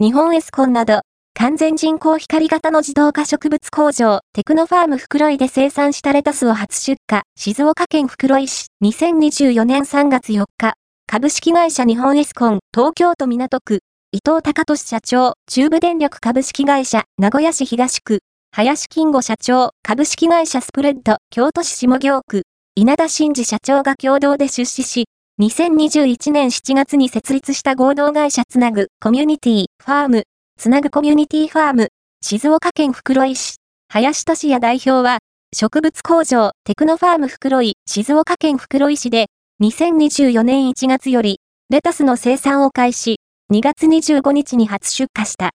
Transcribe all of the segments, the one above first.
日本エスコンなど、完全人工光型の自動化植物工場、テクノファーム袋井で生産したレタスを初出荷、静岡県袋井市、2024年3月4日、株式会社日本エスコン、東京都港区、伊藤隆俊社長、中部電力株式会社、名古屋市東区、林金吾社長、株式会社スプレッド、京都市下京区、稲田真二社長が共同で出資し、2021年7月に設立した合同会社つなぐコミュニティファームつなぐコミュニティファーム、静岡県袋井市、林俊也代表は、植物工場、テクノファーム袋井、静岡県袋井市で、2024年1月より、レタスの生産を開始、2月25日に初出荷した。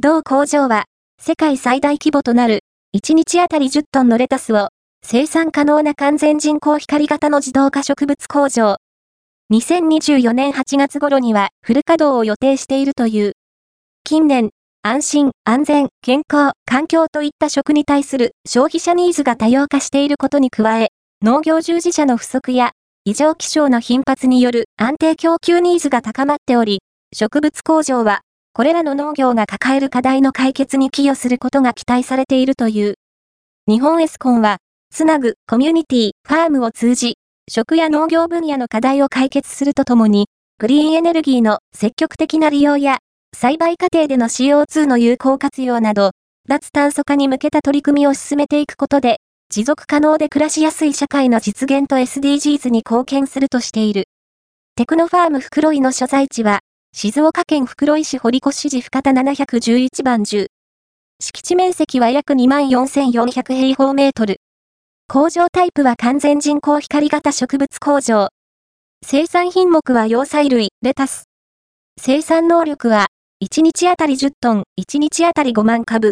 同工場は、世界最大規模となる、1日あたり10トンのレタスを、生産可能な完全人工光型の自動化植物工場。2024年8月頃にはフル稼働を予定しているという。近年、安心、安全、健康、環境といった食に対する消費者ニーズが多様化していることに加え、農業従事者の不足や異常気象の頻発による安定供給ニーズが高まっており、植物工場は、これらの農業が抱える課題の解決に寄与することが期待されているという。日本エスコンは、つなぐコミュニティ、ファームを通じ、食や農業分野の課題を解決するとともに、グリーンエネルギーの積極的な利用や栽培過程での CO2 の有効活用など、脱炭素化に向けた取り組みを進めていくことで、持続可能で暮らしやすい社会の実現と SDGs に貢献するとしている。テクノファーム袋井の所在地は、静岡県袋井市堀越市深田711番10。敷地面積は約24,400平方メートル。工場タイプは完全人工光型植物工場。生産品目は葉菜類、レタス。生産能力は1日あたり10トン、1日あたり5万株。